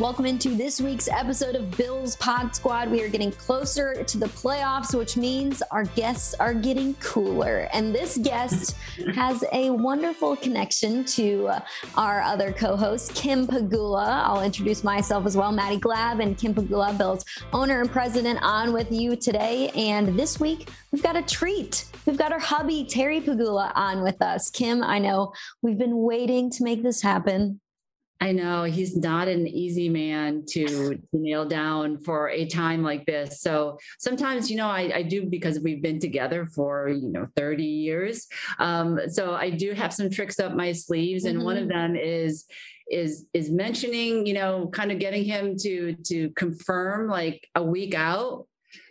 Welcome into this week's episode of Bills Pod Squad. We are getting closer to the playoffs, which means our guests are getting cooler. And this guest has a wonderful connection to uh, our other co host, Kim Pegula. I'll introduce myself as well, Maddie Glab, and Kim Pegula, Bills owner and president, on with you today. And this week, we've got a treat. We've got our hubby, Terry Pegula, on with us. Kim, I know we've been waiting to make this happen. I know he's not an easy man to, to, nail down for a time like this. So sometimes, you know, I, I do because we've been together for, you know, 30 years. Um, so I do have some tricks up my sleeves. And mm-hmm. one of mm-hmm. them is, is is mentioning you know kind of getting him to to confirm like a week out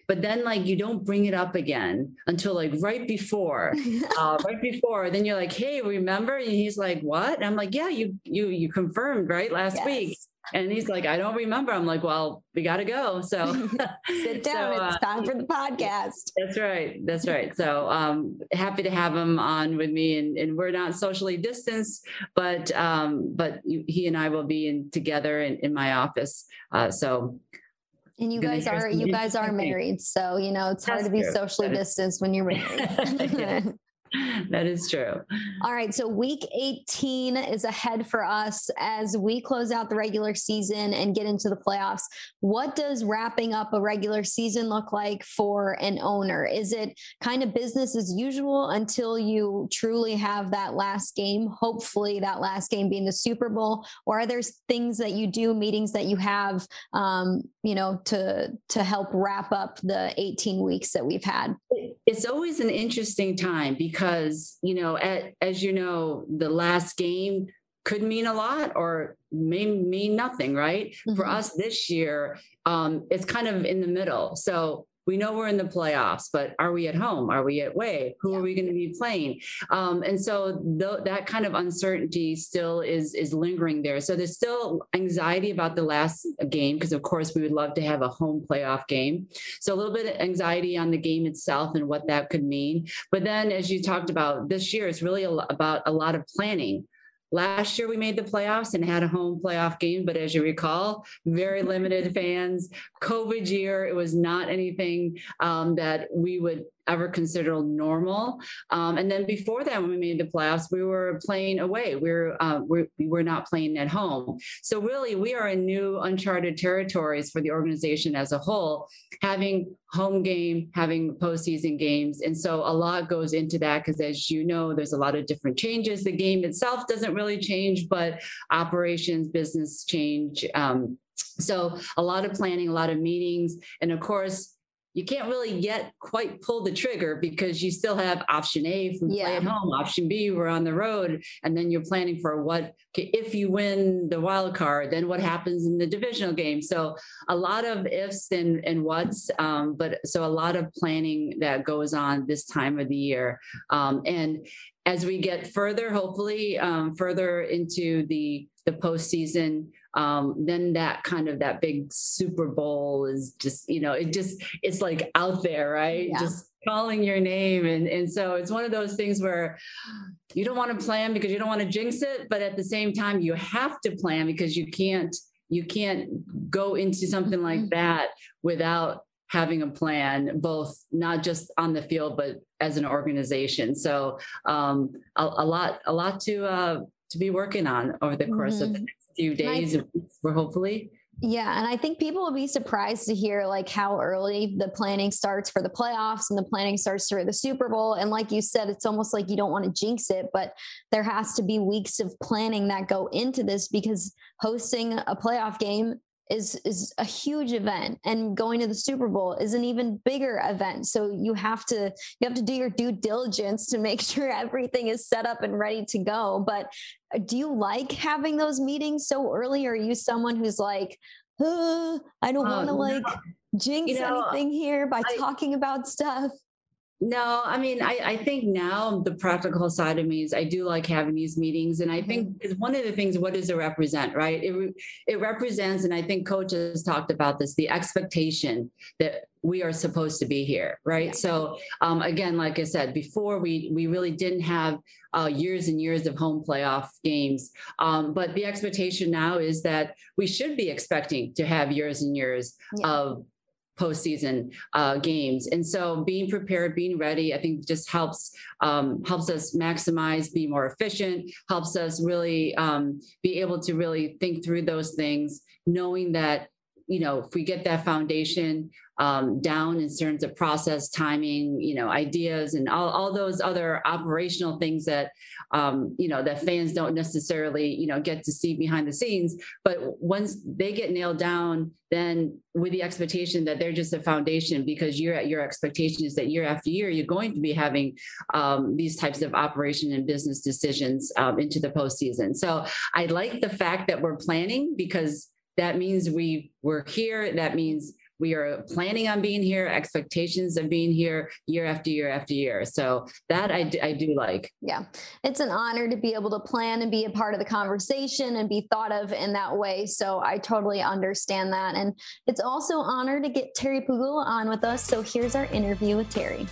but then like you don't bring it up again until like right before uh, right before then you're like hey remember? And he's like what? And i'm like yeah you you you confirmed right last yes. week. And he's like i don't remember. I'm like well we gotta go. So sit down so, uh, it's time for the podcast. That's right that's right. So um happy to have him on with me and, and we're not socially distanced but um but he and i will be in together in, in my office uh so and you guys are you guys are married, so you know it's hard to be socially distanced when you're married. that is true. All right. So week 18 is ahead for us as we close out the regular season and get into the playoffs. What does wrapping up a regular season look like for an owner? Is it kind of business as usual until you truly have that last game? Hopefully, that last game being the Super Bowl, or are there things that you do, meetings that you have, um, you know, to to help wrap up the 18 weeks that we've had? It's always an interesting time because because you know at, as you know the last game could mean a lot or may mean nothing right mm-hmm. for us this year um, it's kind of in the middle so we know we're in the playoffs, but are we at home? Are we at way? Who yeah. are we going to be playing? Um, and so th- that kind of uncertainty still is is lingering there. So there's still anxiety about the last game because, of course, we would love to have a home playoff game. So a little bit of anxiety on the game itself and what that could mean. But then, as you talked about this year, it's really a, about a lot of planning Last year we made the playoffs and had a home playoff game, but as you recall, very limited fans. COVID year, it was not anything um, that we would ever considered normal. Um, and then before that, when we made the playoffs, we were playing away. We were, uh, we're, we were not playing at home. So really, we are in new uncharted territories for the organization as a whole, having home game, having postseason games. And so a lot goes into that because as you know, there's a lot of different changes. The game itself doesn't really change, but operations, business change. Um, so a lot of planning, a lot of meetings, and of course, you can't really yet quite pull the trigger because you still have option A from yeah. play at home, option B, we're on the road, and then you're planning for what if you win the wild card, then what happens in the divisional game. So a lot of ifs and and whats, um, but so a lot of planning that goes on this time of the year, um, and as we get further, hopefully um, further into the the postseason um, then that kind of that big Super Bowl is just, you know, it just it's like out there, right? Yeah. Just calling your name. And, and so it's one of those things where you don't want to plan because you don't want to jinx it, but at the same time, you have to plan because you can't you can't go into something like mm-hmm. that without having a plan both not just on the field but as an organization so um, a, a, lot a lot to uh, to be working on over the course mm-hmm. of the few days for hopefully. Yeah, and I think people will be surprised to hear like how early the planning starts for the playoffs and the planning starts for the Super Bowl. And like you said, it's almost like you don't want to jinx it, but there has to be weeks of planning that go into this because hosting a playoff game is is a huge event and going to the super bowl is an even bigger event. So you have to you have to do your due diligence to make sure everything is set up and ready to go. But uh, do you like having those meetings so early? Or are you someone who's like uh, i don't want to um, like jinx you know, anything here by I, talking about stuff No, I mean, I, I think now the practical side of me is I do like having these meetings. And I think is one of the things, what does it represent, right? It, it represents, and I think coaches talked about this, the expectation that we are supposed to be here, right? So um, again, like I said before, we we really didn't have uh, years and years of home playoff games, um, but the expectation now is that we should be expecting to have years and years yeah. of postseason uh, games. And so being prepared, being ready, I think just helps um, helps us maximize, be more efficient, helps us really um, be able to really think through those things, knowing that you know if we get that foundation um, down in terms of process timing you know ideas and all, all those other operational things that um, you know that fans don't necessarily you know get to see behind the scenes. But once they get nailed down then with the expectation that they're just a foundation because you're at your expectation is that year after year you're going to be having um, these types of operation and business decisions um, into the postseason. So i like the fact that we're planning because that means we we're here. That means we are planning on being here expectations of being here year after year after year. So that I do, I do like. Yeah. It's an honor to be able to plan and be a part of the conversation and be thought of in that way. So i totally understand that. And it's also honor to get terry pegula on with us. So here's our interview with terry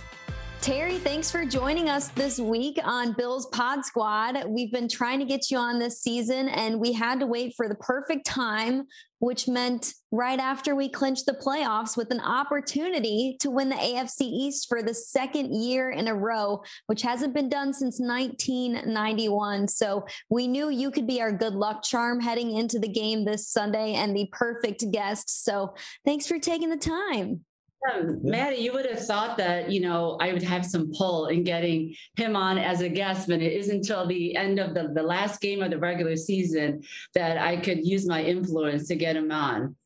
Terry, thanks for joining us this week on Bill's Pod Squad. We've been trying to get you on this season, and we had to wait for the perfect time, which meant right after we clinched the playoffs with an opportunity to win the AFC East for the second year in a row, which hasn't been done since 1991. So we knew you could be our good luck charm heading into the game this Sunday and the perfect guest. So thanks for taking the time. Maddie, you would have thought that, you know, I would have some pull in getting him on as a guest, but it isn't until the end of the, the last game of the regular season that I could use my influence to get him on.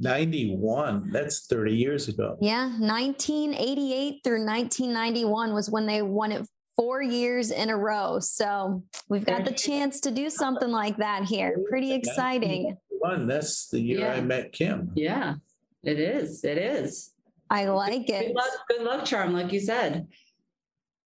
91, that's 30 years ago. Yeah, 1988 through 1991 was when they won it four years in a row. So we've got the chance to do something like that here. Pretty exciting. One, that's the year yeah. I met Kim. Yeah, it is. It is. I like it. Good luck, good luck, Charm, like you said.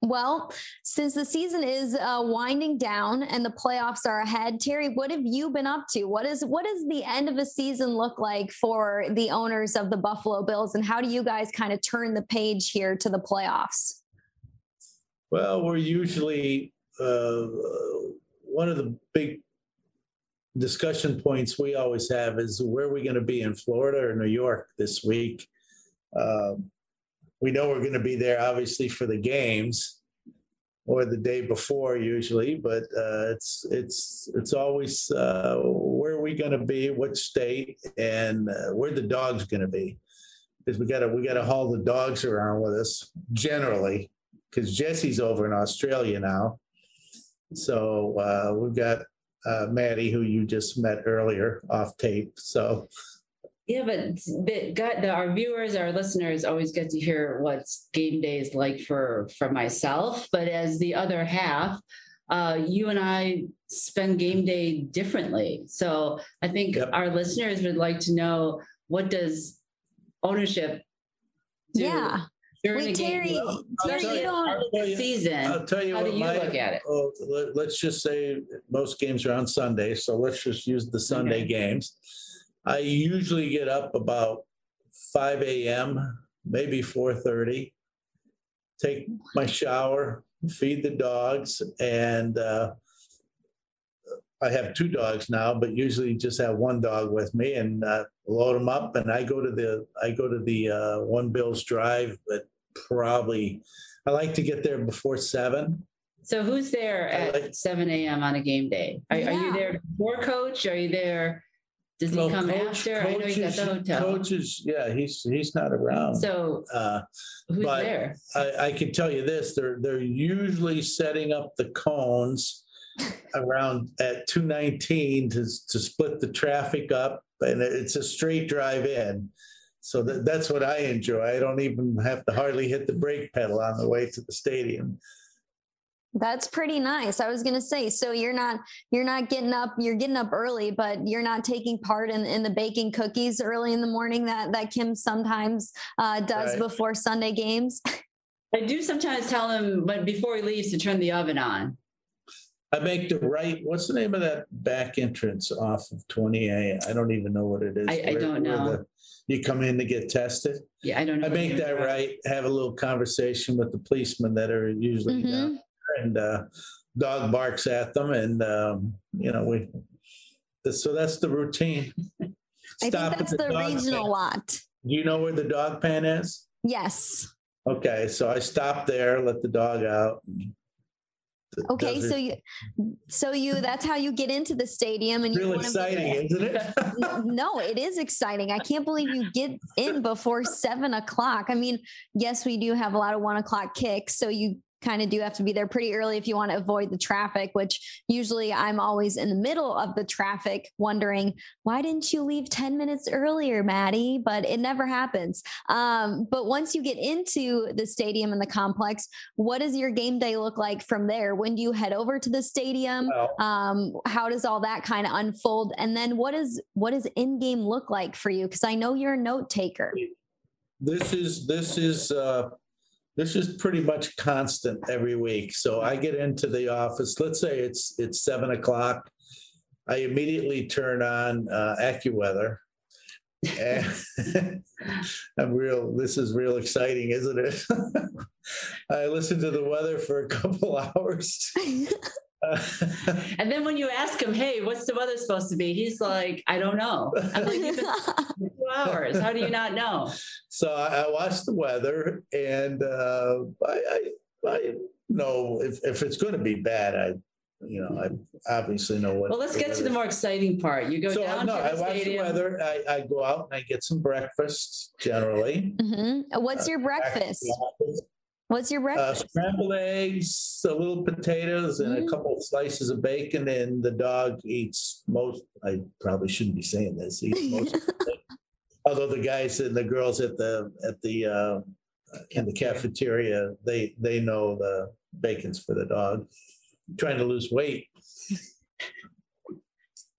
Well, since the season is uh, winding down and the playoffs are ahead, Terry, what have you been up to? What is what does the end of a season look like for the owners of the Buffalo Bills, and how do you guys kind of turn the page here to the playoffs? Well, we're usually uh, one of the big discussion points we always have is where are we going to be in Florida or New York this week? Um, we know we're going to be there, obviously, for the games or the day before usually, but uh, it's it's it's always uh, where are we going to be, what state, and uh, where the dog's going to be, because we got to we got to haul the dogs around with us generally, because Jesse's over in Australia now, so uh, we've got uh, Maddie, who you just met earlier off tape, so yeah, but but God, the, our viewers, our listeners always get to hear what game day is like for for myself. But as the other half, uh, you and I spend game day differently. So I think yep. our listeners would like to know what does ownership do yeah. Wait, Terry, well, Terry, you, don't season. I'll tell you how do you my, look at it? Oh, let, us just say most games are on Sunday, so let's just use the Sunday okay. games. I usually get up about 5 a.m., maybe 4:30. Take my shower, feed the dogs, and uh, I have two dogs now, but usually just have one dog with me and uh, load them up. And I go to the I go to the uh, One Bills Drive, but probably I like to get there before seven. So who's there at like, 7 a.m. on a game day? Are, yeah. are you there before coach? Are you there does he come coach, after? I know he's at the hotel. Coaches, yeah, he's he's not around. So uh, who's there? I, I can tell you this: they're they're usually setting up the cones around at 219 to to split the traffic up, and it's a straight drive in. So that, that's what I enjoy. I don't even have to hardly hit the brake pedal on the way to the stadium. That's pretty nice. I was going to say, so you're not you're not getting up, you're getting up early, but you're not taking part in, in the baking cookies early in the morning that that Kim sometimes uh, does right. before Sunday games. I do sometimes tell him, but before he leaves, to turn the oven on. I make the right, what's the name of that back entrance off of 20A? I don't even know what it is. I- I don't know. the- You come in to get tested. Yeah, I don't know. I make that right, have a little conversation with the policemen that are usually down Mhm. there and uh, dog barks at them and, um, you know, we, so that's the routine. I think that's the dog regional pen. lot. Do you know where the dog pen is? Yes. Okay, so I stop there, let the dog out. Okay, so you, so you, that's how you get into the stadium and you Real exciting, isn't it? No, it is exciting. I can't believe you get in before seven o'clock. I mean, yes, we do have a lot of one o'clock kicks, so you kind of do have to be there pretty early if you want to avoid the traffic, which usually I'm always in the middle of the traffic wondering, why didn't you leave 10 minutes earlier, Maddie? But it never happens. Um, but once you get into the stadium and the complex, what does your game day look like from there? When do you head over to the stadium? Um how does all that kind of unfold and then what is what does in game look like for you because i know you're a note taker This is, this is, uh, this is pretty much constant every week. So I get into the office, let's say it's, it's seven o'clock. I immediately turn on, uh, AccuWeather. And I'm real, this is real exciting, isn't it? I listen to the weather for a couple hours. And then when you ask him, hey, what's the weather supposed to be? He's like, I don't know. I'm like, "You've been two hours. How do you not know? So I, I watch the weather and uh, I, I, I know if, if it's going to be bad, I, you know, I obviously know what. Well, let's get to the more exciting part. You go So down no, to I the watch the weather. I, I go out and I get some breakfast generally. Mm-hmm. what's your breakfast what's your Uh, breakfast scrambled eggs, a little potatoes, and Mm. a couple of slices of bacon. And the dog eats most. I probably shouldn't be saying this. Eats most. Although the guys and the girls at the at the uh, in the cafeteria, they they know the bacon's for the dog. Trying to lose weight.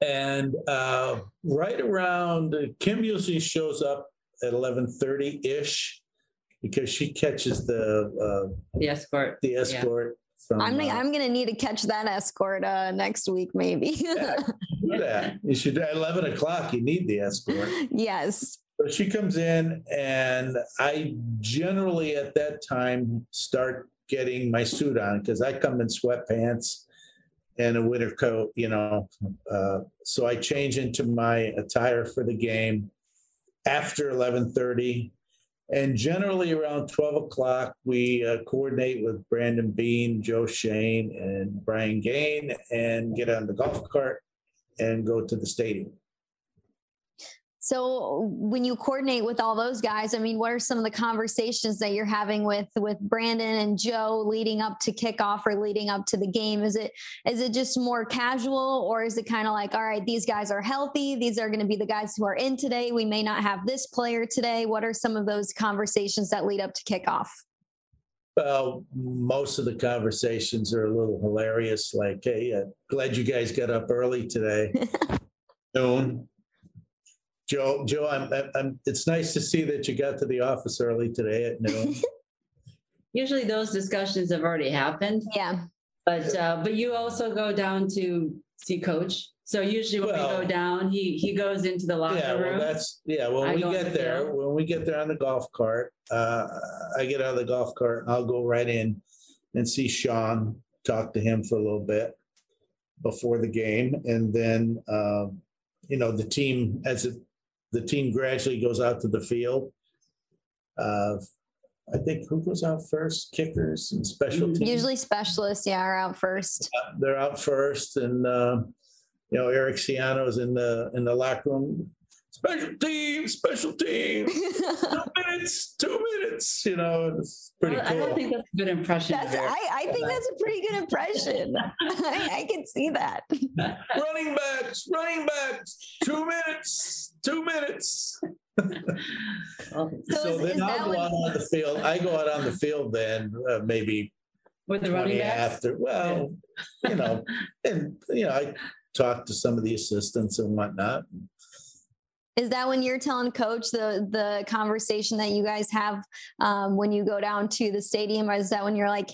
And uh, right around Kim usually shows up at eleven thirty ish because she catches the uh, the escort. the escort from. i'm, uh, I'm gonna need to catch that escort uh next week maybe Yeah. do that. You should at eleven o'clock. You need the escort. yes So she comes in, and I generally at that time start getting my suit on because I come in sweatpants and a winter coat, you know. Uh, so I change into my attire for the game after eleven thirty. And generally around 12 o'clock, we uh, coordinate with Brandon Beane, Joe Schoen, and Brian Gaine and get on the golf cart and go to the stadium. So when you coordinate with all those guys i mean what are some of the conversations that you're having with with brandon and joe leading up to kickoff or leading up to the game? Is it is it just more casual or is it kind of like all right these guys are healthy. These are going to be the guys who are in today. We may not have this player today. What are some of those conversations that lead up to kickoff? Well, most of the conversations are a little hilarious, like, hey, uh, glad you guys got up early today. Noon. Joe, Joe, I'm, I'm- I'm, it's nice to see that you got to the office early today at noon. Usually those discussions have already happened, yeah but, uh, but you also go down to see coach. So usually when we Well- go down, he, he goes into the Yeah, locker well, room. that's, yeah, I when we go on get the there, field. when we get there on the golf cart, uh, I get out of the golf cart, I'll go right in and see Sean, talk to him for a little bit before the game, and then, um, you know, the team, as it, the team gradually goes out to the field. Uh, I think who goes out first? Kickers and special Mhm. teams usually specialists yeah are out first they're out first and uh, you know Eric Ciano's in the in the locker room. Special team, special team. Two minutes, two minutes. You know, it's pretty Well, I don't think that's a good impression. That's I, I think that's a pretty good impression. I, I can see that. running backs, running backs. Two minutes, two minutes. So So is- is then I'll go out on the field. I go out on the field then uh, maybe With the running backs? after. Well, you know, and you know I talk to some of the assistants and whatnot. Is that when you're telling coach the the conversation that you guys have um, when you go down to the stadium? Or is that when you're like,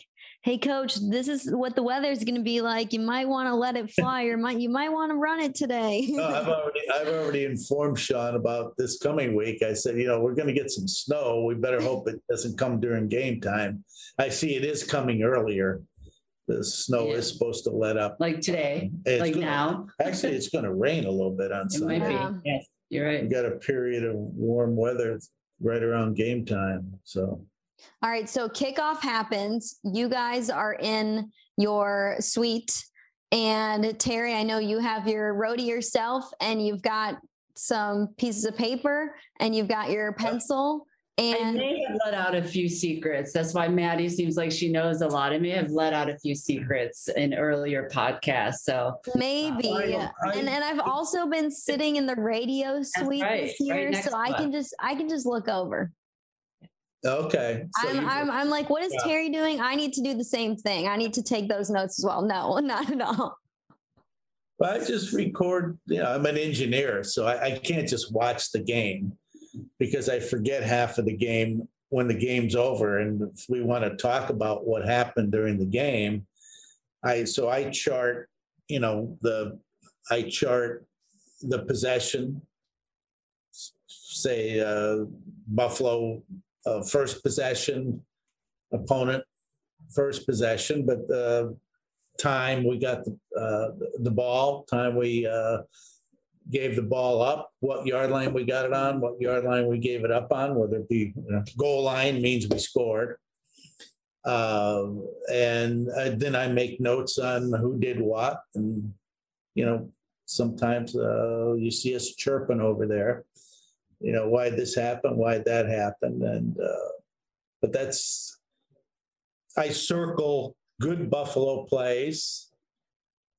"Hey, coach, this is what the weather's going to be like. You might want to let it fly, or might you might want to run it today." no, I've already I've already informed Sean about this coming week. I said, you know, we're going to get some snow. We better hope it doesn't come during game time. I see it is coming earlier. The snow Yeah. is supposed to let up. Like today, It's like gonna- now. Actually, it's going to rain a little bit on It might Sunday. Yeah. be. Yes, you're right We got a period of warm weather right around game time. So All right, so kickoff happens. You guys are in your suite. And Terry, I know you have your row to yourself and you've got some pieces of paper and you've got your pencil. I And may have let out a few secrets. That's why Maddie seems like she knows a lot. I may have let out a few secrets in earlier podcasts. So maybe. I- I- and and I've also been sitting in the radio suite right, this year, next so I can just I can just look over. Okay. So I'm, I'm I'm like, what is Yeah. Terry doing? I need to do the same thing. I need to take those notes as well. No, not at all. Well, I just record, you know, I'm an engineer, so I, I can't just watch the game because I forget half of the game when the game's over. And if we want to talk about what happened during the game, I so I chart, you know, the I chart the possession, say uh, Buffalo uh, first possession, opponent first possession, but the time we got the, uh, the ball, time we uh, gave the ball up, what yard line we got it on, what yard line we gave it up on, whether it be you know, goal line means we scored. Um, and uh, then I make notes on who did what. And, you know, sometimes uh, you see us chirping over there, you know, why this happened, why that happened. And, uh, but that's, I circle good Buffalo plays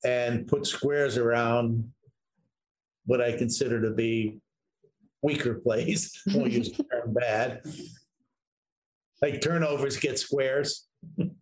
and put squares around what I consider to be weaker plays. We'll use term bad. Like turnovers get squares.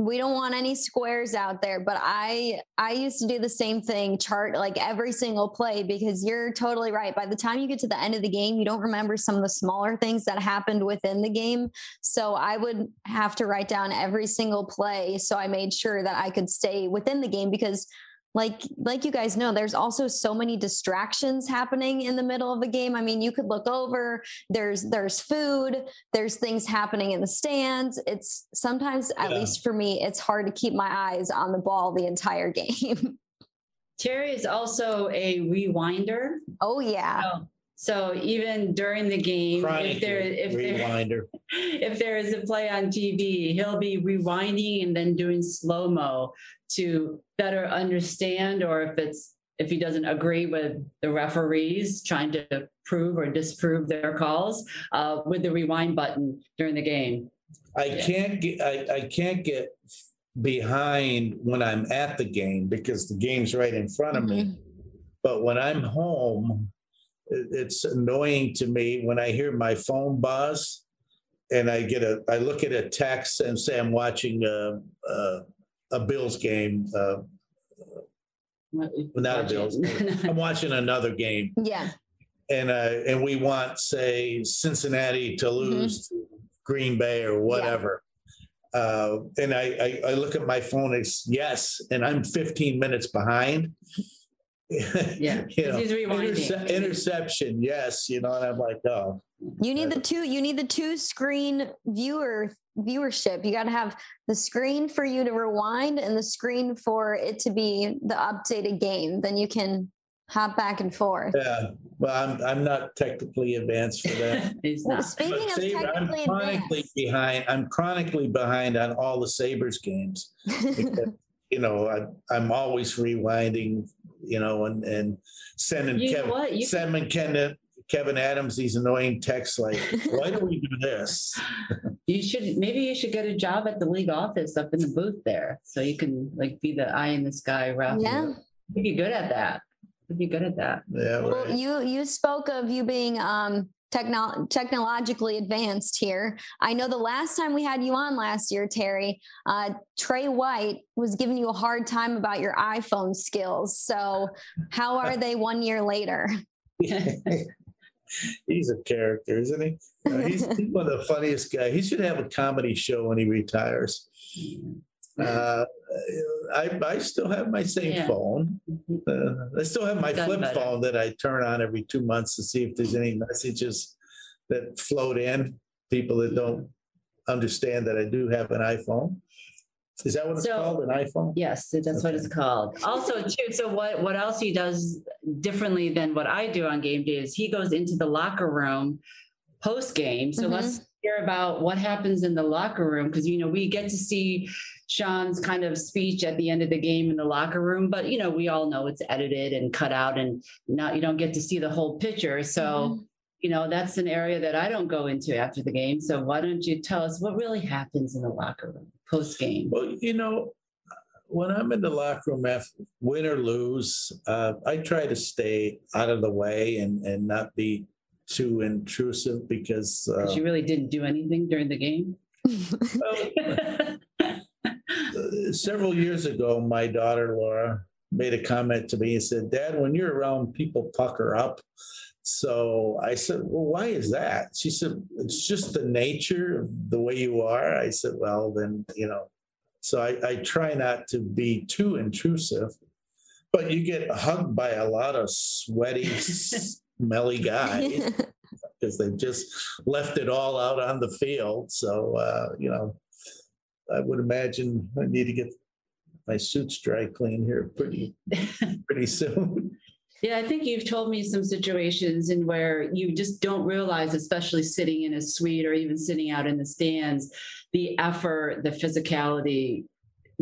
we don't want any squares out there but i i used to do the same thing chart like every single play because you're totally right. By the time you get to the end of the game you don't remember some of the smaller things that happened within the game. So i would have to write down every single play so i made sure that i could stay within the game because like like you guys know there's also so many distractions happening in the middle of a game i mean you could look over there's there's food there's things happening in the stands it's sometimes at Yeah. least for me it's hard to keep my eyes on the ball the entire game Terry is also a rewinder. oh yeah So, so even during the game, Chronic if there if there if there is a play on TV, he'll be rewinding and then doing slow mo to better understand, or if it's if he doesn't agree with the referees trying to prove or disprove their calls uh, with the rewind button during the game. I Yeah. can't get I, I can't get behind when I'm at the game because the game's right in front of me. But when I'm home, it- it's annoying to me when I hear my phone buzz and I get a I look at a text and say I'm watching a a, a Bills game. Uh, Not a Bills. I'm watching another game, yeah and uh, and we want say Cincinnati to lose to Green Bay or whatever. Uh, and I, I I look at my phone. It's yes, and I'm 15 minutes behind. Yeah, you know, he's rewinding. interce- interception, yes, you know, and I'm like, oh, you need the two you need the two screen viewer viewership you got to have the screen for you to rewind and the screen for it to be the updated game then you can hop back and forth yeah. Well, I'm I'm not technically advanced for that. He's Well, not. speaking But of Saber- I'm chronically advanced behind. I'm chronically behind on all the Sabres games. because, you know, I, I'm always rewinding. You know, and and sending You know Kevyn, what? You sending Kevyn, Kevyn Adams these annoying texts like, "Why do we do this?" You should maybe you should get a job at the league office up in the booth there, so you can like be the eye in the sky. Ralph. Yeah. you'd be good at that. You'd be good at that. Yeah, Well, right. you you spoke of you being um techno- technologically advanced here. I know the last time we had you on last year, Terry, uh, Tre White was giving you a hard time about your iPhone skills. So, how are they one year later? he's a character, isn't he? Uh, he's, he's one of the funniest guys. He should have a comedy show when he retires. Uh, I, I still have my same Yeah. phone. Uh, I still have my Done flip better. phone that I turn on every two months to see if there's any messages that float in. People that don't understand that I do have an iPhone. Is that what it's So- called? An iPhone? Yes, that's what it's called. Also, too, so what, what else he does differently than what I do on game day is he goes into the locker room post game. So let's hear about what happens in the locker room because you know we get to see Sean's kind of speech at the end of the game in the locker room, but you know we all know it's edited and cut out, and not you don't get to see the whole picture. So. You know, that's an area that I don't go into after the game. So why don't you tell us what really happens in the locker room post game? Well, you know, when I'm in the locker room, after win or lose, uh, I try to stay out of the way and, and not be too intrusive because uh, Because you really didn't do anything during the game. uh, several years ago, my daughter Laura made a comment to me and said, Dad, when you're around, people pucker up. So I said, Well, why is that? She said, It's just the nature of the way you are. I said, Well, then, you know, so I, I try not to be too intrusive, but you get hugged by a lot of sweaty, smelly guy because they've just left it all out on the field. So, uh, you know, I would imagine I need to get my suits dry clean here pretty, pretty soon. Yeah, I think you've told me some situations in where you just don't realize, especially sitting in a suite or even sitting out in the stands, the effort, the physicality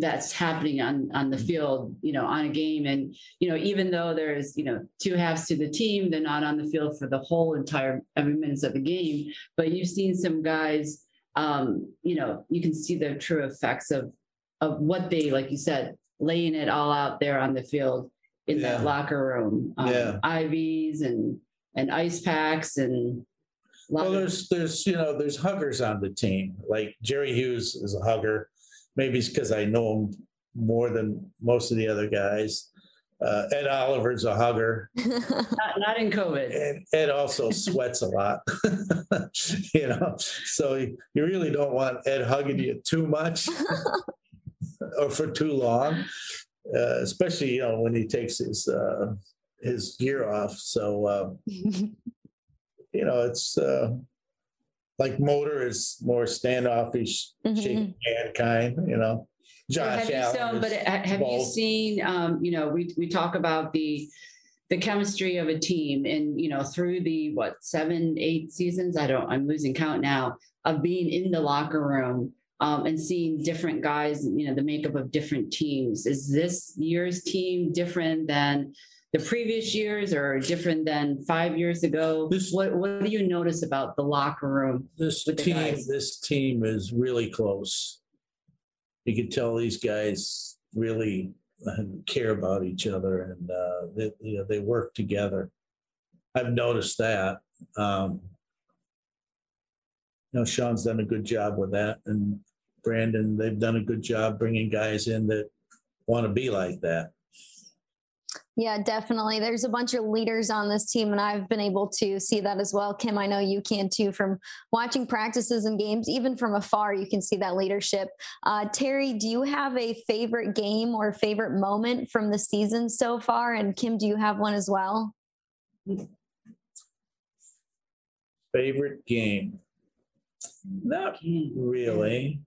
that's happening on on the field, you know, on a game. And you know, even though there's you know two halves to the team, they're not on the field for the whole entire every minutes of the game. But you've seen some guys, um, you know, you can see the true effects of of what they, like you said, laying it all out there on the field in Yeah. locker room. um, Yeah. IVs and and ice packs and. Well, there's, there's, you know, there's huggers on the team. Like Jerry Hughes is a hugger. Maybe it's because I know him more than most of the other guys. Uh, Ed Oliver's a hugger. not, not in COVID. And Ed also sweats a lot, you know. So you you really don't want Ed hugging you too much or for too long, uh, especially you know when he takes his uh, his gear off. So uh, you know it's uh, like motor is more standoffish, Mhm. shaking hand kind. You know, Josh have you, so, but have you seen? Um, you know, we we talk about the the chemistry of a team, and you know, through the what seven, eight seasons. I don't. I'm losing count now of being in the locker room. Um, and seeing different guys, you know, the makeup of different teams. Is this year's team different than the previous years or different than five years ago? This- what What do you notice about the locker room? This with the team, guys. this team is really close. You can tell these guys really uh, care about each other and uh, they, you know, they work together. I've noticed that. Um, you know, Sean's done a good job with that, and Brandon, they've done a good job bringing guys in that want to be like that. Yeah, definitely. There's a bunch of leaders on this team, and I've been able to see that as well. Kim, I know you can too from watching practices and games, even from afar, you can see that leadership. Uh, Terry, do you have a favorite game or favorite moment from the season so far? And Kim, do you have one as well? Favorite game? Not really.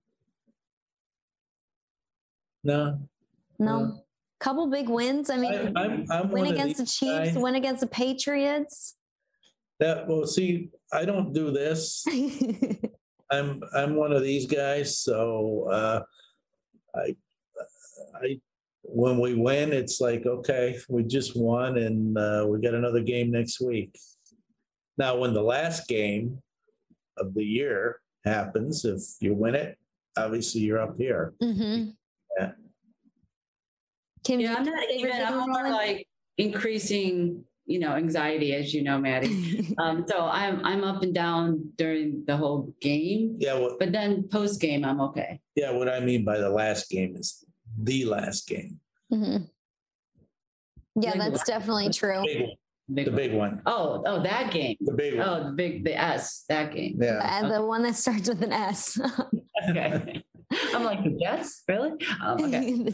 No, No. Couple big wins. I mean, I'm, I'm win against the Chiefs, guys win against the Patriots. That well, see, I don't do this. I'm I'm one of these guys. So uh, I I when we win, it's like okay, we just won, and uh, we got another game next week. Now, when the last game of the year happens, if you win it, obviously you're up here. hmm Yeah. Kim, Yeah, I'm not even, I'm more moment? like increasing, you know, anxiety, as you know, Maddie. Um, so I'm, I'm up and down during the whole game, Yeah, what but then post game, I'm okay. yeah, what I mean by the last game is the last game. Mhm. Yeah, Like that's what? definitely true. Big, Big The one. big one, Oh, oh, that game. the big one. Oh, the big, the S, that game. Yeah. And the one that starts with an S. Okay. I'm like, the Jets? Really? Um, okay.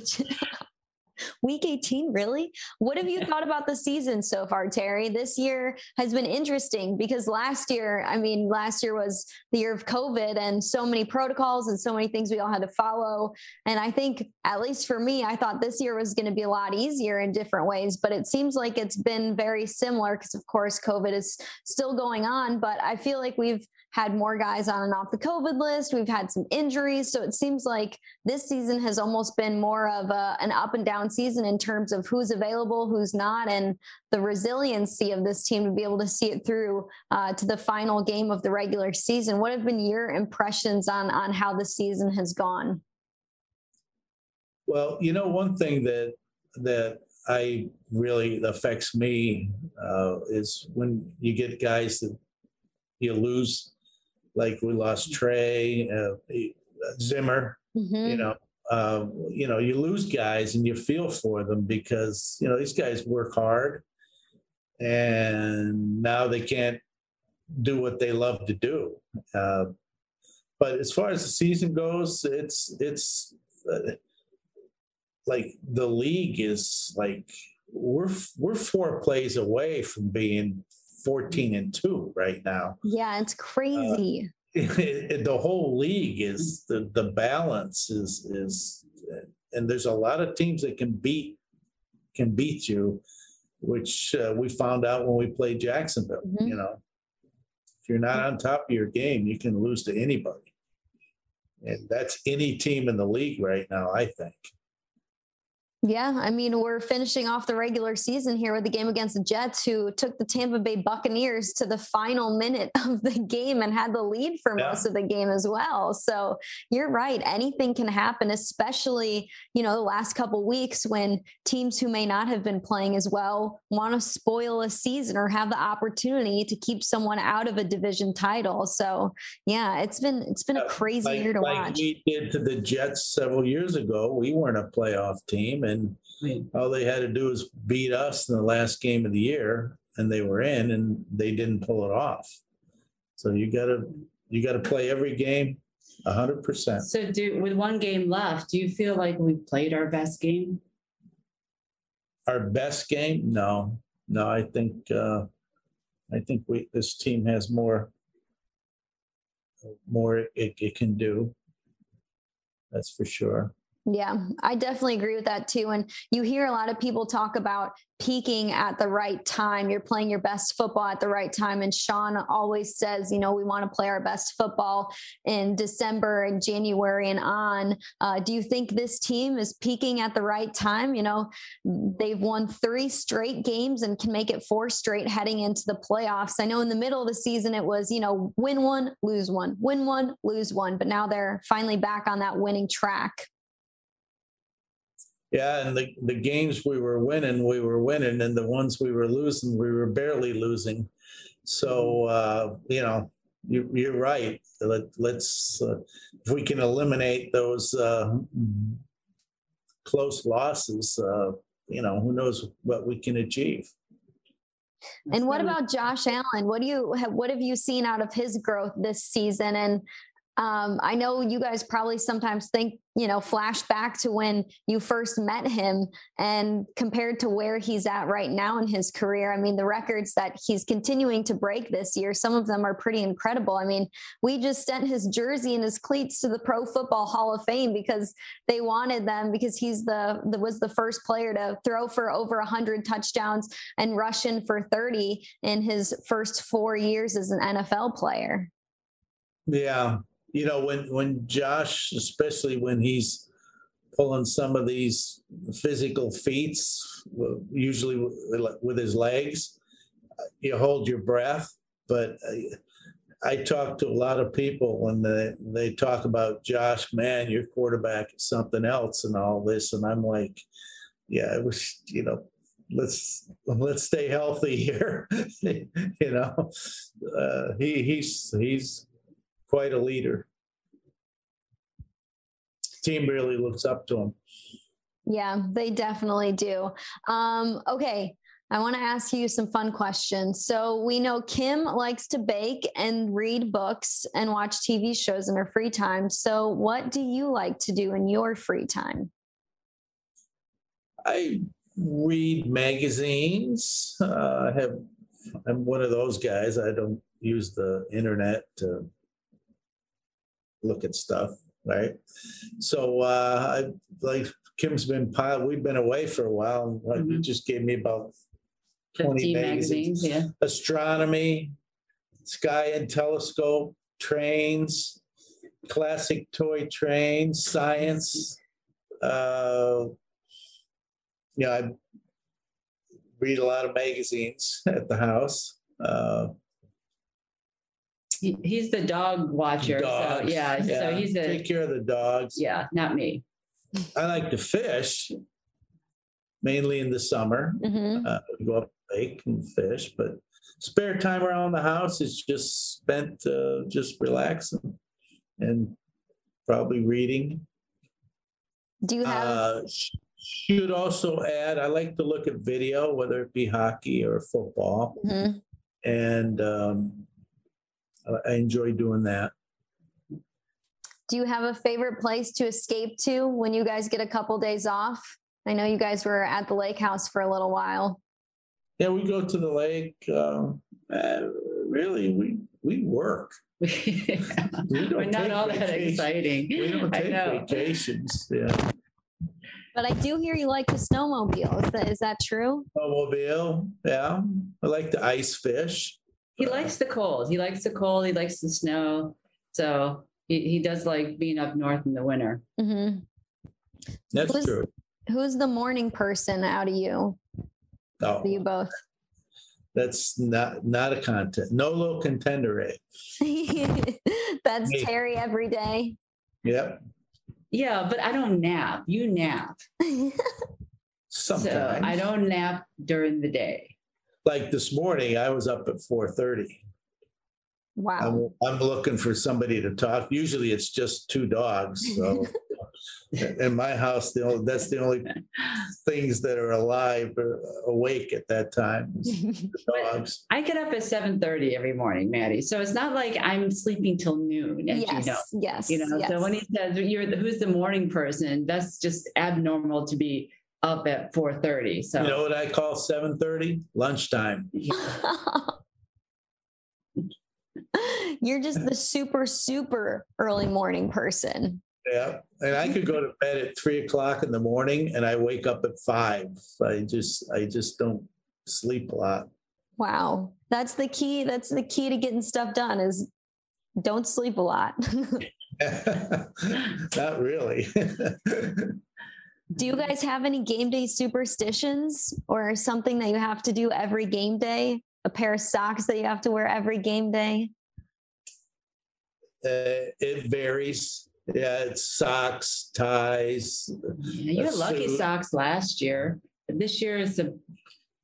Week 18, really? What have you thought about the season so far, Terry? This year has been interesting because last year, I mean, last year was the year of COVID and so many protocols and so many things we all had to follow. And I think, at least for me, I thought this year was going to be a lot easier in different ways, but it seems like it's been very similar because, of course, COVID is still going on. But I feel like we've had more guys on and off the COVID list. We've had some injuries. So it seems like this season has almost been more of a, an up and down season in terms of who's available, who's not, and the resiliency of this team to be able to see it through uh, to the final game of the regular season. What have been your impressions on, on how the season has gone? Well, you know, one thing that that I really affects me uh, is when you get guys that you lose, like we lost Tre, uh, Zimmer. Mhm. You know, um, you know, you lose guys and you feel for them because you know these guys work hard, and now they can't do what they love to do. Uh, but as far as the season goes, it's it's. Uh, like the league is like we're we're four plays away from being 14 and 2 right now Yeah, it's crazy. the whole league is the the balance is is and there's a lot of teams that can beat can beat you which uh, we found out when we played jacksonville Mhm. you know if you're not on top of your game you can lose to anybody and that's any team in the league right now i think Yeah, I mean, we're finishing off the regular season here with the game against the Jets, who took the Tampa Bay Buccaneers to the final minute of the game and had the lead for Yeah. most of the game as well. So you're right. Anything can happen, especially, you know, the last couple weeks when teams who may not have been playing as well want to spoil a season or have the opportunity to keep someone out of a division title. So yeah, it's been it's been a crazy like, year to like watch. we did to the Jets several years ago. We weren't a playoff team, and Wait, all they had to do was beat us in the last game of the year, and they were in, and they didn't pull it off. So you gotta you gotta play every game a hundred percent. So do, with one game left, do you feel like we played our best game? Our best game? No, no. I think uh, I think we this team has more more it, it can do. That's for sure. Yeah, I definitely agree with that too. And you hear a lot of people talk about peaking at the right time. You're playing your best football at the right time. And Sean always says, you know, we want to play our best football in December and January and on. Uh, do you think this team is peaking at the right time? You know, they've won three straight games and can make it four straight heading into the playoffs. I know in the middle of the season, it was, you know, win one, lose one, win one, lose one. But now they're finally back on that winning track. Yeah, and the, the games we were winning, we were winning, and the ones we were losing, we were barely losing. So uh, you know, you, you're right. Let, let's uh, if we can eliminate those uh, close losses, uh, you know, who knows what we can achieve. And what about Josh Allen? What do you have, what have you seen out of his growth this season? And um, I know you guys probably sometimes think, you know, flash back to when you first met him and compared to where he's at right now in his career. I mean, the records that he's continuing to break this year, some of them are pretty incredible. I mean, we just sent his jersey and his cleats to the Pro Football Hall of Fame because they wanted them because he's the, the was the first player to throw for over 100 touchdowns and rush in for 30 in his first four years as an NFL player. Yeah, you know when when Josh, especially when he's pulling some of these physical feats, usually with his legs, you hold your breath. But I, I talk to a lot of people when they they talk about Josh, man, your quarterback is something else and all this, and I'm like, yeah, it was, you know. Let's let's stay healthy here. you know, uh, he he's he's quite a leader. Team really looks up to him. Yeah, they definitely do. Um, okay. I want to ask you some fun questions. So we know Kim likes to bake and read books and watch TV shows in her free time. So what do you like to do in your free time? I read magazines. Uh, I have. I'm one of those guys. I don't use the internet to look at stuff, right? So uh, I like Kim's been piled. We've been away for a while. Like, You Mhm. just gave me about 20 15 magazines. magazines, yeah. astronomy, sky and telescope, trains, classic toy trains, science. Uh, yeah, I read a lot of magazines at the house. Uh, He, he's the dog watcher. So dogs, yeah, so he's a take care of the dogs. yeah, not me. I like to fish, mainly in the summer. Mhm. uh, go up the lake and fish, but spare time around the house is just spent uh, just relaxing and probably reading. Do you have Uh, sh- should also add, I like to look at video, whether it be hockey or football, Mhm. and um, I- I enjoy doing that. do you have a favorite place to escape to when you guys get a couple days off? I know you guys were at the lake house for a little while. Yeah, we go to the lake. Um, uh, really, we we work. We We're don't not take all that exciting. We don't I take know. vacations. Yeah. But I do hear you like the snowmobile. Is that, is that true? Snowmobile, yeah. I like to ice fish. He likes the cold. He likes the cold. He likes the snow. So he, he does like being up north in the winter. hmm That's Who's- true. Who's the morning person out of you? No, For you both. that's not not a contest. No low contender. Eh? That's Me. Terry every day. Yep. Yeah, but I don't nap. You nap. So I don't nap during the day. Like this morning, I was up at four thirty. wow. I'm, I'm looking for somebody to talk. Usually, it's just two dogs. So, in my house, the only, that's the only things that are alive or awake at that time. the dogs. I get up at 7:30 every morning, Maddie. So it's not like I'm sleeping till noon, as yes. you know. Yes. You know, yes. so when he says you're the, who's the morning person, that's just abnormal to be up at 4:30. So You know what I call seven thirty? Lunchtime. You're just the super, super early morning person. Yeah, and I could go to bed at three o'clock in the morning, and I wake up at five. I just, I just don't sleep a lot. Wow. That's the key. That's the key to getting stuff done is don't sleep a lot. Not really. Do you guys have any game day superstitions or something that you have to do every game day? A pair of socks that you have to wear every game day? Uh, it varies. Yeah, it's socks, ties. Yeah, you had lucky suit. socks last year. But this year it's a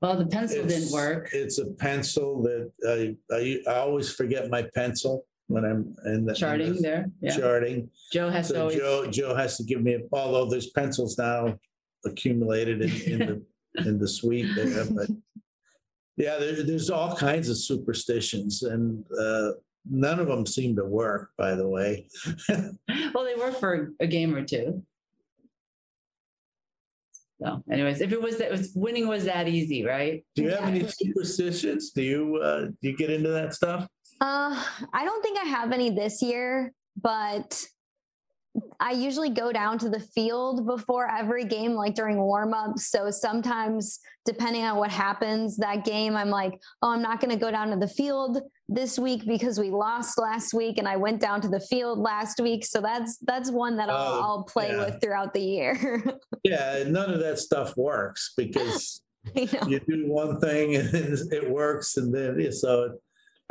well, the pencil didn't work. It's a pencil that I, I, I always forget my pencil when I'm in the in Charting the there. Yeah. Charting. Joe has to So always Joe, Joe has to give me, a- although there's pencils now accumulated in, in the, in the suite there, but yeah, there, there's all kinds of superstitions and, uh, none of them seem to work, by the way. well, they work for a game or two. So, anyways, if it was that was winning was that easy, right? Do you have any superstitions? Do you, uh, do you get into that stuff? Uh, I don't think I have any this year, but I usually go down to the field before every game, like during warm up. So sometimes, depending on what happens that game, I'm like, oh, I'm not going to go down to the field this week because we lost last week, and I went down to the field last week. So that's that's one that I'll, Oh, I'll play yeah. with throughout the year. Yeah, none of that stuff works because you know? you do one thing and it works and then, so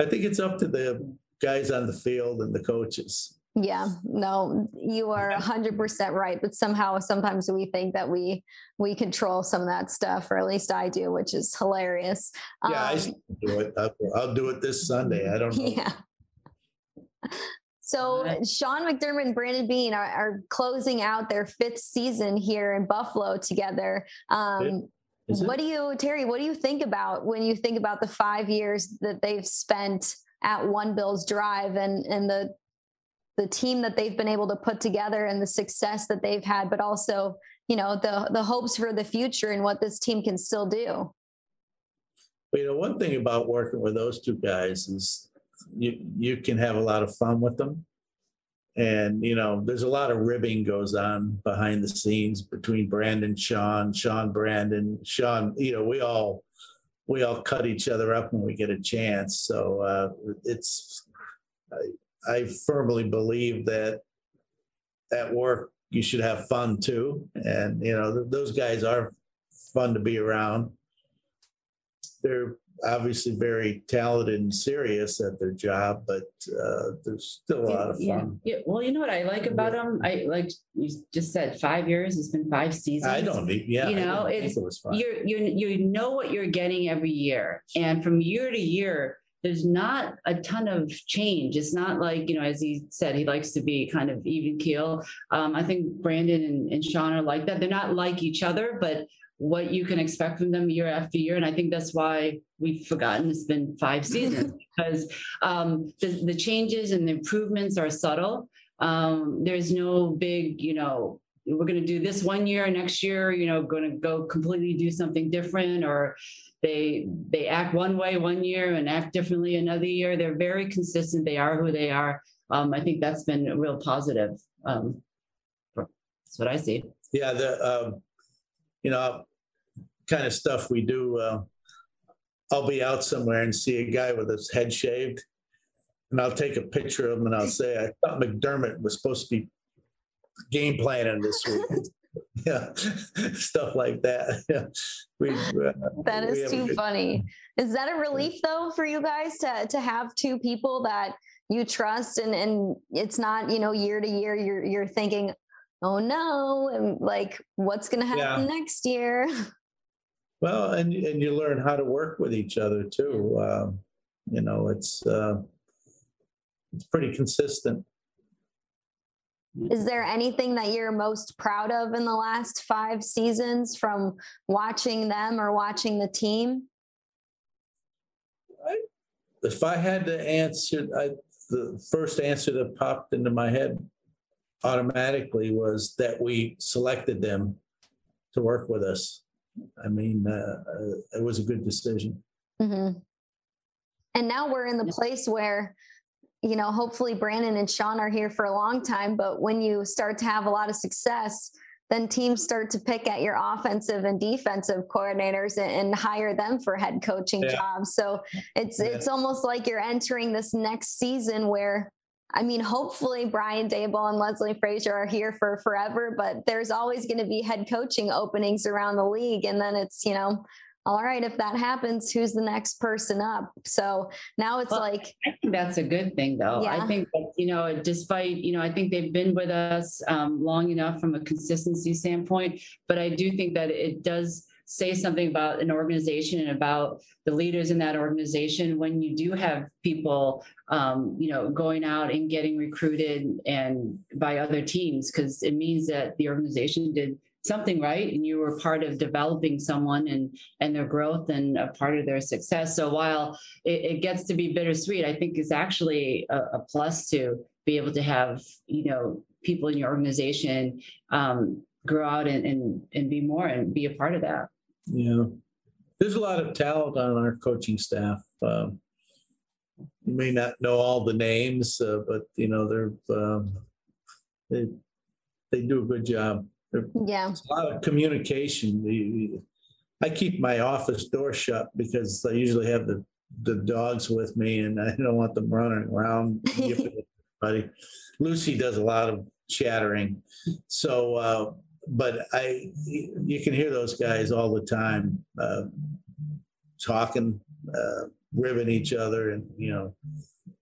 I think it's up to the guys on the field and the coaches. Yeah, no, you are hundred percent right. But somehow, sometimes we think that we we control some of that stuff, or at least I do, which is hilarious. Yeah, I Um, still do it. I'll, I'll do it this Sunday. I don't know. yeah. So Sean McDermott and Brandon Beane are, are closing out their fifth season here in Buffalo together. Um, what do you, Terry, what do you think about when you think about the five years that they've spent at One Bills Drive and, and the, the team that they've been able to put together and the success that they've had, but also, you know, the, the hopes for the future and what this team can still do? But, you know, one thing about working with those two guys is you, you can have a lot of fun with them and you know there's a lot of ribbing goes on behind the scenes between brandon sean sean brandon sean you know we all we all cut each other up when we get a chance. So uh, it's I, I firmly believe that at work you should have fun too. And you know th- those guys are fun to be around. They're obviously very talented and serious at their job, but uh, there's still a lot of Yeah. fun. Yeah, well, you know what I like about them? I like you just said five years. It's been five seasons. I don't yeah. You know, it's- it you you you know what you're getting every year, and from year to year, there's not a ton of change. It's not like you know, as he said, he likes to be kind of even keel. Um, I think Brandon and, and Sean are like that. They're not like each other, but what you can expect from them year after year, and I think that's why we've forgotten it's been five seasons because um, the the changes and the improvements are subtle. Um, there's no big, you know, we're going to do this one year next year you know going to go completely do something different or they they act one way one year and act differently another year. They're very consistent. They are who they are. Um, i think that's been a real positive um, that's what i see. Yeah, the, um, you know, kind of stuff we do, uh, I'll be out somewhere and see a guy with his head shaved. And I'll take a picture of him and I'll say, I thought McDermott was supposed to be game planning this week. Yeah, stuff like that. Yeah. We, uh, That is too good- funny. Is that a relief though for you guys to to have two people that you trust and and it's not, you know, year to year you're you're thinking, "Oh no," and like what's going to happen next year? Well, and and you learn how to work with each other too. Um, you know, it's uh, it's pretty consistent. Is there anything that you're most proud of in the last 5 seasons from watching them or watching the team? If I had to answer, I, the first answer that popped into my head automatically was that we selected them to work with us. I mean, uh, uh, it was a good decision. hmm And now we're in the place where, you know, hopefully Brandon and Sean are here for a long time. But when you start to have a lot of success, then teams start to pick at your offensive and defensive coordinators and, and hire them for head coaching Yeah. jobs. So it's Yeah. it's almost like you're entering this next season where I mean, hopefully Brian Daboll and Leslie Frazier are here for forever, but there's always going to be head coaching openings around the league. And then it's, you know, all right, if that happens, who's the next person up? So now it's Well, like, I think that's a good thing, though. Yeah. I think that, you know, despite, you know, I think they've been with us um, long enough from a consistency standpoint, but I do think that it does say something about an organization and about the leaders in that organization when you do have people, um, you know, going out and getting recruited and by other teams, because it means that the organization did something right and you were part of developing someone and and their growth and a part of their success. So while it, it gets to be bittersweet i think it's actually a, a plus to be able to have you know people in your organization um, grow out and, and and be more and be a part of that Yeah. There's a lot of talent on our coaching staff. Um, you may not know all the names, uh, but you know, they're, um, they, they do a good job. Yeah, a lot of communication. I keep my office door shut because I usually have the, the dogs with me and I don't want them running around. everybody. Lucy does a lot of chattering. So, uh, but I, you can hear those guys all the time, uh, talking, uh, ribbing each other and, you know,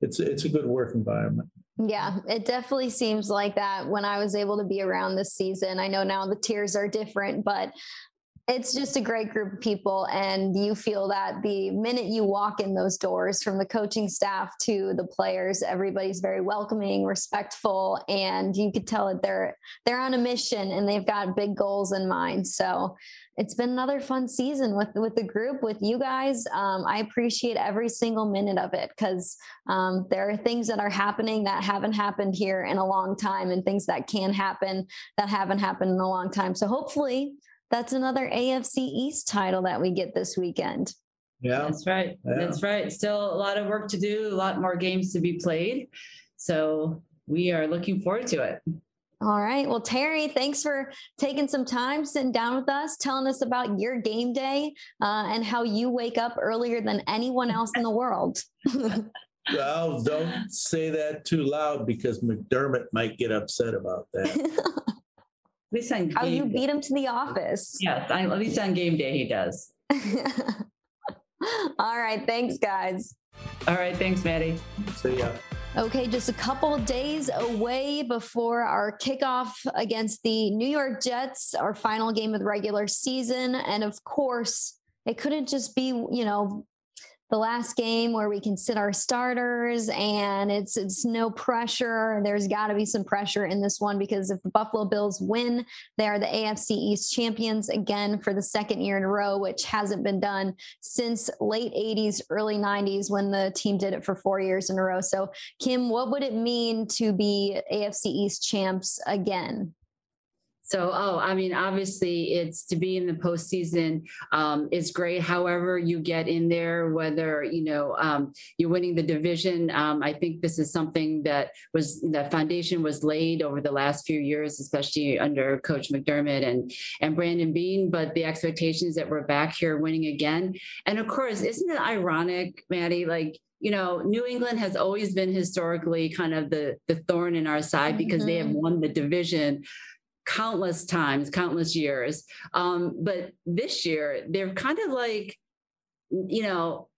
it's, it's a good work environment. yeah, it definitely seems like that when I was able to be around this season. I know now the tiers are different, but it's just a great group of people and you feel that the minute you walk in those doors from the coaching staff to the players everybody's very welcoming respectful and you could tell that they're they're on a mission and they've got big goals in mind. So it's been another fun season with with the group with you guys. Um, i appreciate every single minute of it because um, there are things that are happening that haven't happened here in a long time and things that can happen that haven't happened in a long time. So hopefully that's another afc east title that we get this weekend Yeah. That's right. Yeah. That's right. Still a lot of work to do, a lot more games to be played. So we are looking forward to it. All right. Well, Terry, thanks for taking some time, sitting down with us, telling us about your game day uh, and how you wake up earlier than anyone else in the world. Well, don't say that too loud because McDermott might get upset about that. At least on how you game beat him to the office. Yes, I- at least on game day he does. All right. Thanks, guys. All right. Thanks, Maddie. See ya. Okay, just a couple days away before our kickoff against the New York Jets, our final game of the regular season. And of course, it couldn't just be, you know, the last game where we can sit our starters and it's it's no pressure. There's got to be some pressure in this one because if the Buffalo Bills win, they are the AFC East champions again for the second year in a row, which hasn't been done since late 80s, early 90s when the team did it for 4 years in a row. So, Kim, what would it mean to be AFC East champs again? So, oh, I mean, obviously, it's to be in the postseason um, is great. However, you get in there, whether you know um, you're winning the division. Um, I think this is something that was that foundation was laid over the last few years, especially under Coach McDermott and and Brandon Beane. But the expectations that we're back here winning again, and of course, isn't it ironic, Maddie? Like you know, New England has always been historically kind of the the thorn in our side because they have won the division countless times, countless years. Um, but this year, they're kind of like, you know,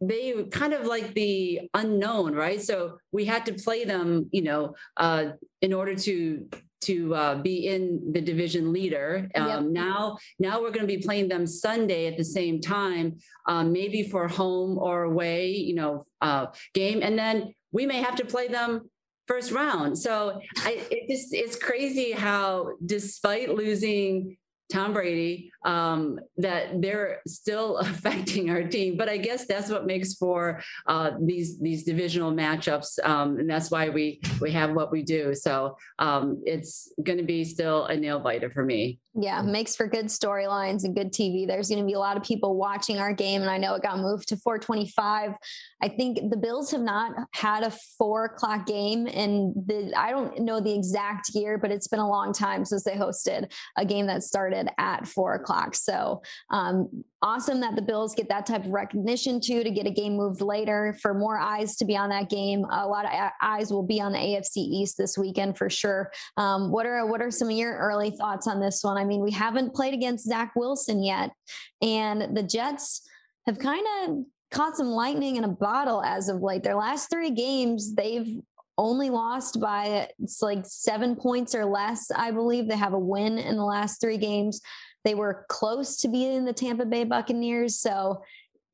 they kind of like the unknown, right? So we had to play them, you know, uh, in order to to uh, be in the division leader. Um, Yep. Now, now we're going to be playing them Sunday at the same time, um, maybe for home or away, you know, uh, game, and then we may have to play them first round. So I, it just it's crazy how despite losing Tom Brady, um, that they're still affecting our team. But I guess that's what makes for uh, these these divisional matchups, um, and that's why we we have what we do. So um, it's going to be still a nail biter for me. Yeah, makes for good storylines and good TV. There's going to be a lot of people watching our game, and I know it got moved to 425. I think the Bills have not had a four o'clock game, and I don't know the exact year, but it's been a long time since they hosted a game that started at four o'clock. So um, awesome that the Bills get that type of recognition too to get a game moved later for more eyes to be on that game. A lot of e- eyes will be on the AFC East this weekend for sure. Um, what are what are some of your early thoughts on this one? I mean, we haven't played against Zach Wilson yet, and the Jets have kind of caught some lightning in a bottle as of late. Their last three games, they've only lost by it's like seven points or less. I believe they have a win in the last three games. They were close to beating the Tampa Bay Buccaneers, so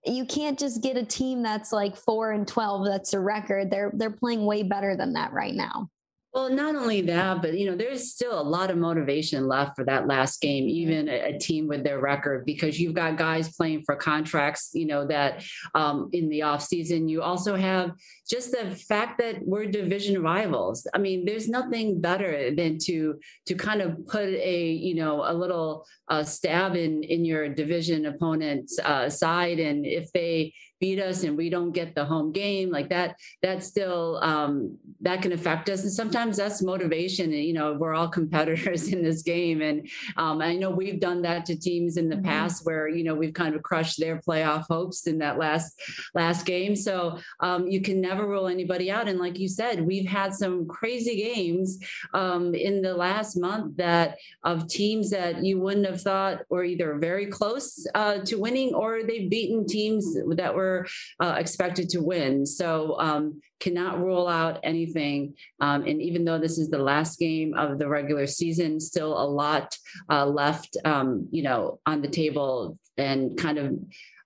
you can't just get a team that's like four and twelve. That's a record. They're they're playing way better than that right now. Well, not only that, but you know, there's still a lot of motivation left for that last game, even a, a team with their record, because you've got guys playing for contracts, you know, that um, in the off season. You also have just the fact that we're division rivals. I mean, there's nothing better than to to kind of put a you know a little uh, stab in in your division opponent's uh, side, and if they beat us and we don't get the home game like that that still um, that can affect us and sometimes that's motivation and you know we're all competitors in this game and um, i know we've done that to teams in the Mhm. past where you know we've kind of crushed their playoff hopes in that last last game so um, you can never never rule anybody out. And like you said, we've had some crazy games um, in the last month that of teams that you wouldn't have thought were either very close uh, to winning or they've beaten teams that were uh, expected to win. So um, cannot rule out anything. Um, and even though this is the last game of the regular season, still a lot uh, left, um, you know, on the table and kind of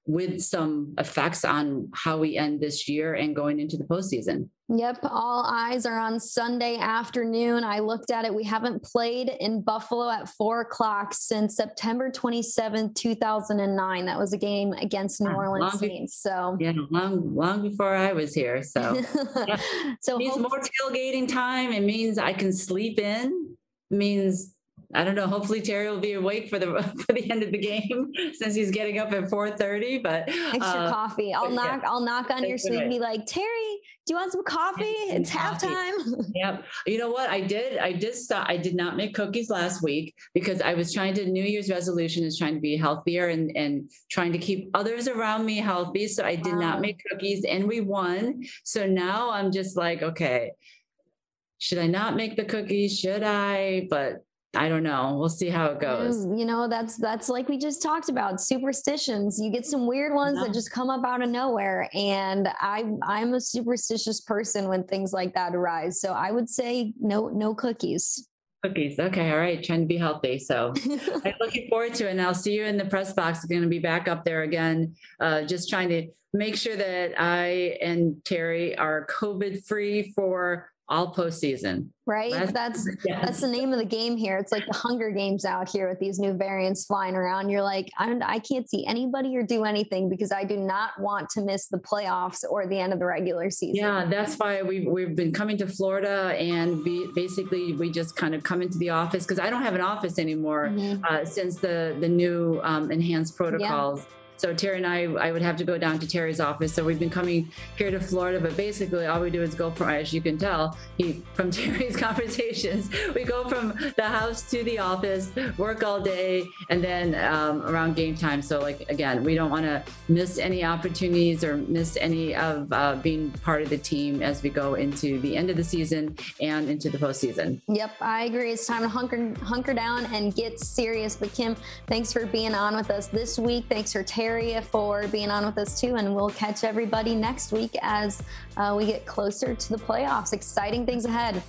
with some effects on how we end this year and going into the postseason. Yep, all eyes are on Sunday afternoon. I looked at it. We haven't played in Buffalo at four o'clock since September 27th, 2009. That was a game against New ah, Orleans long Saints. So, yeah, long, long before I was here. So, yeah. so it means more tailgating time. It means I can sleep in, it means I don't know. Hopefully Terry will be awake for the for the end of the game since he's getting up at 4:30. But extra uh, coffee. I'll knock. Yeah. I'll knock on your sleeve and be like, Terry, do you want some coffee? It's coffee. halftime. Yep. You know what? I did. I did stop. I did not make cookies last week because I was trying to. New Year's resolution is trying to be healthier and and trying to keep others around me healthy. So I did wow. not make cookies, and we won. So now I'm just like, okay. Should I not make the cookies? Should I? But I don't know. We'll see how it goes. You know, that's that's like we just talked about superstitions. You get some weird ones that just come up out of nowhere, and I I'm a superstitious person when things like that arise. So I would say no no cookies. Cookies. Okay. All right. Trying to be healthy. So I'm looking forward to it. And I'll see you in the press box. Going to be back up there again. Uh, just trying to make sure that I and Terry are COVID free for all postseason. Right. That's that's, yes. that's the name of the game here. It's like the Hunger Games out here with these new variants flying around. You're like, I'm, I can't see anybody or do anything because I do not want to miss the playoffs or the end of the regular season. Yeah, that's why we've we've been coming to Florida and be, basically we just kind of come into the office because I don't have an office anymore mm-hmm. uh, since the the new um, enhanced protocols. Yeah so Terry and I, I would have to go down to Terry's office. So we've been coming here to Florida, but basically all we do is go from, as you can tell, he, from Terry's conversations, we go from the house to the office, work all day, and then um, around game time. So like again, we don't want to miss any opportunities or miss any of uh, being part of the team as we go into the end of the season and into the postseason. Yep, I agree. It's time to hunker hunker down and get serious. But Kim, thanks for being on with us this week. Thanks for Terry Terry for being on with us too. And we'll catch everybody next week as uh, we get closer to the playoffs. Exciting things ahead.